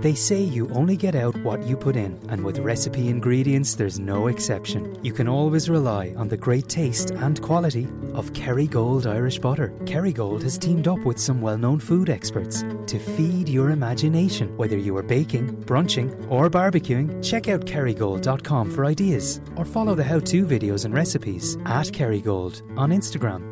They say you only get out what you put in, and with recipe ingredients, there's no exception. You can always rely on the great taste and quality of Kerrygold Irish butter. Kerrygold has teamed up with some well known food experts to feed your imagination. Whether you are baking, brunching, or barbecuing, check out kerrygold.com for ideas or follow the how to videos and recipes at Kerrygold on Instagram.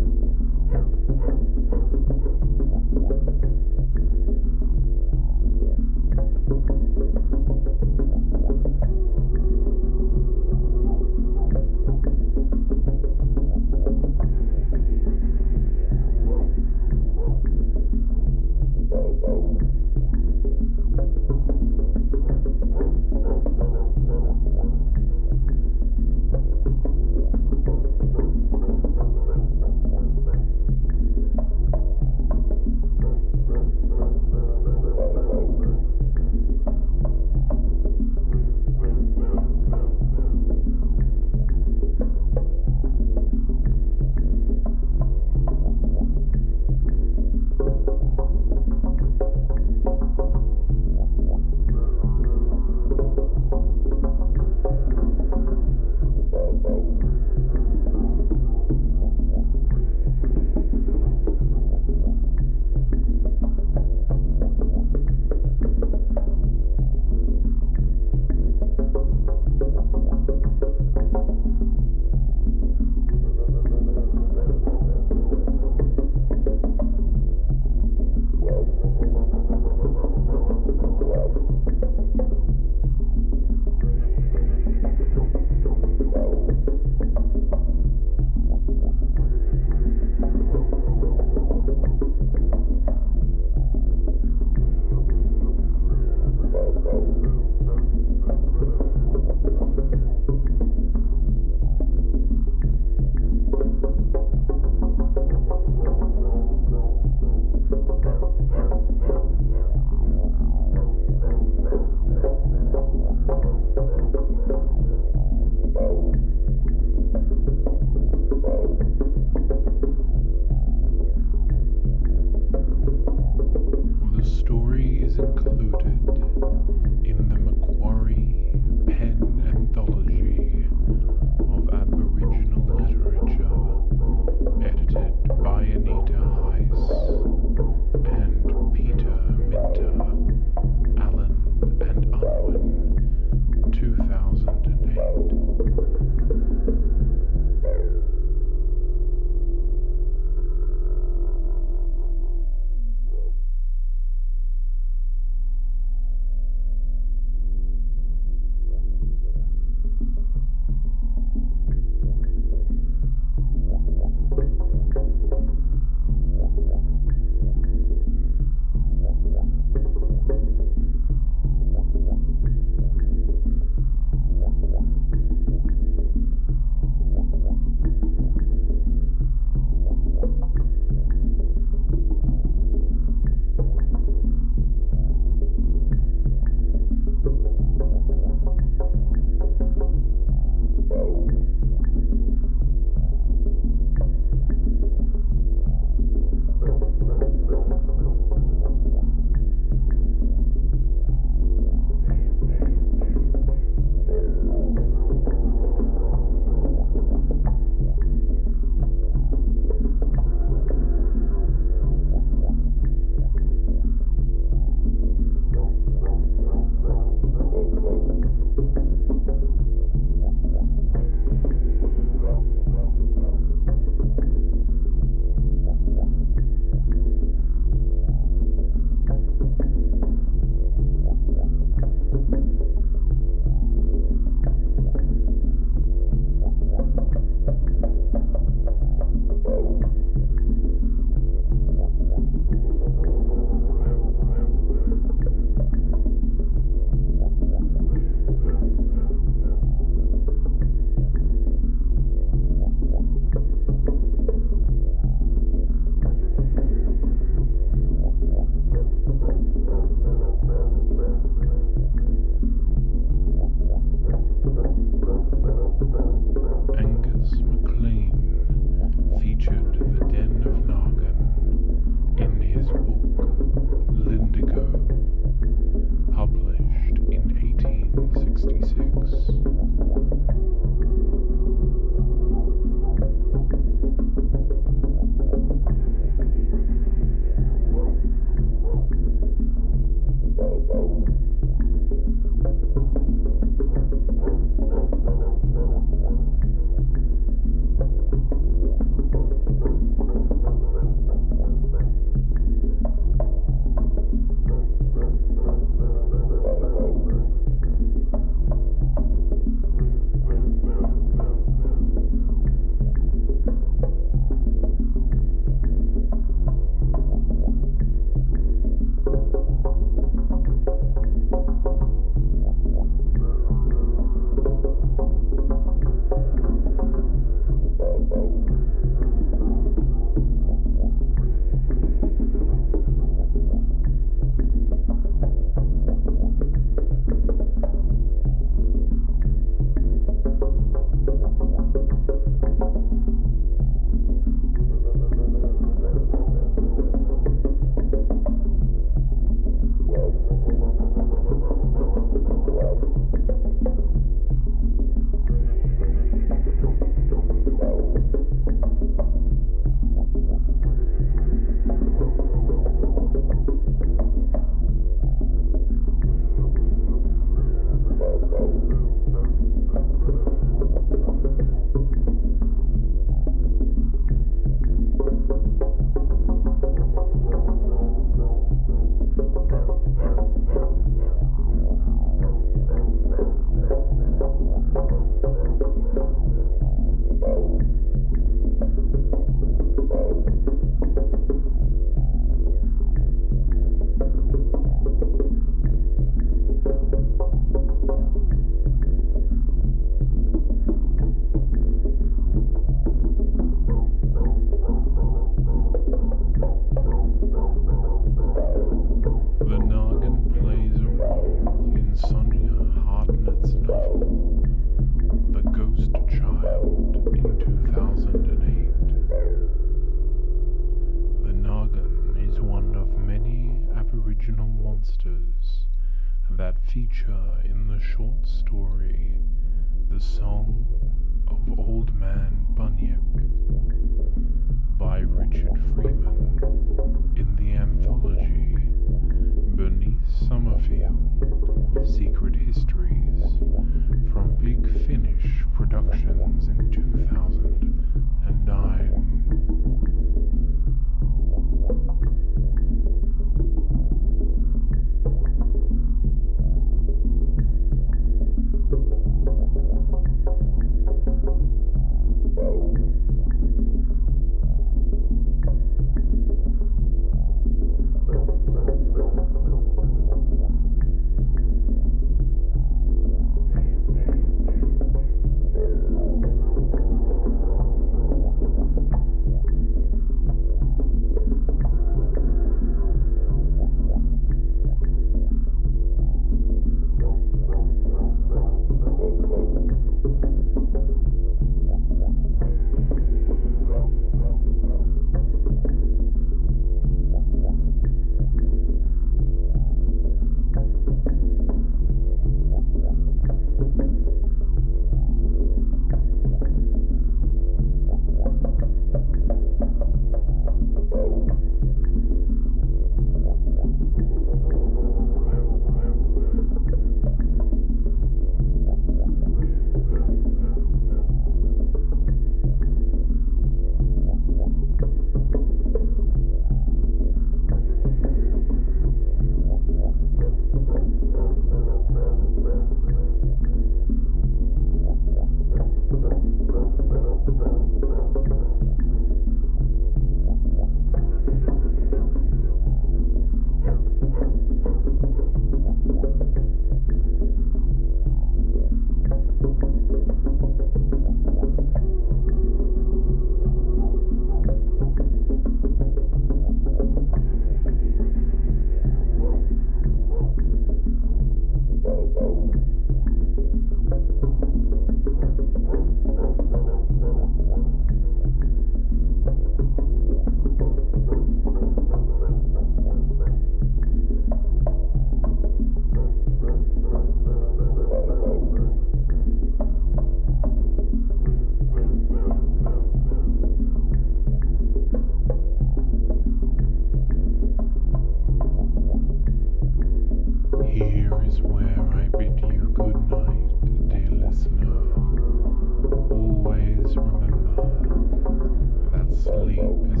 League.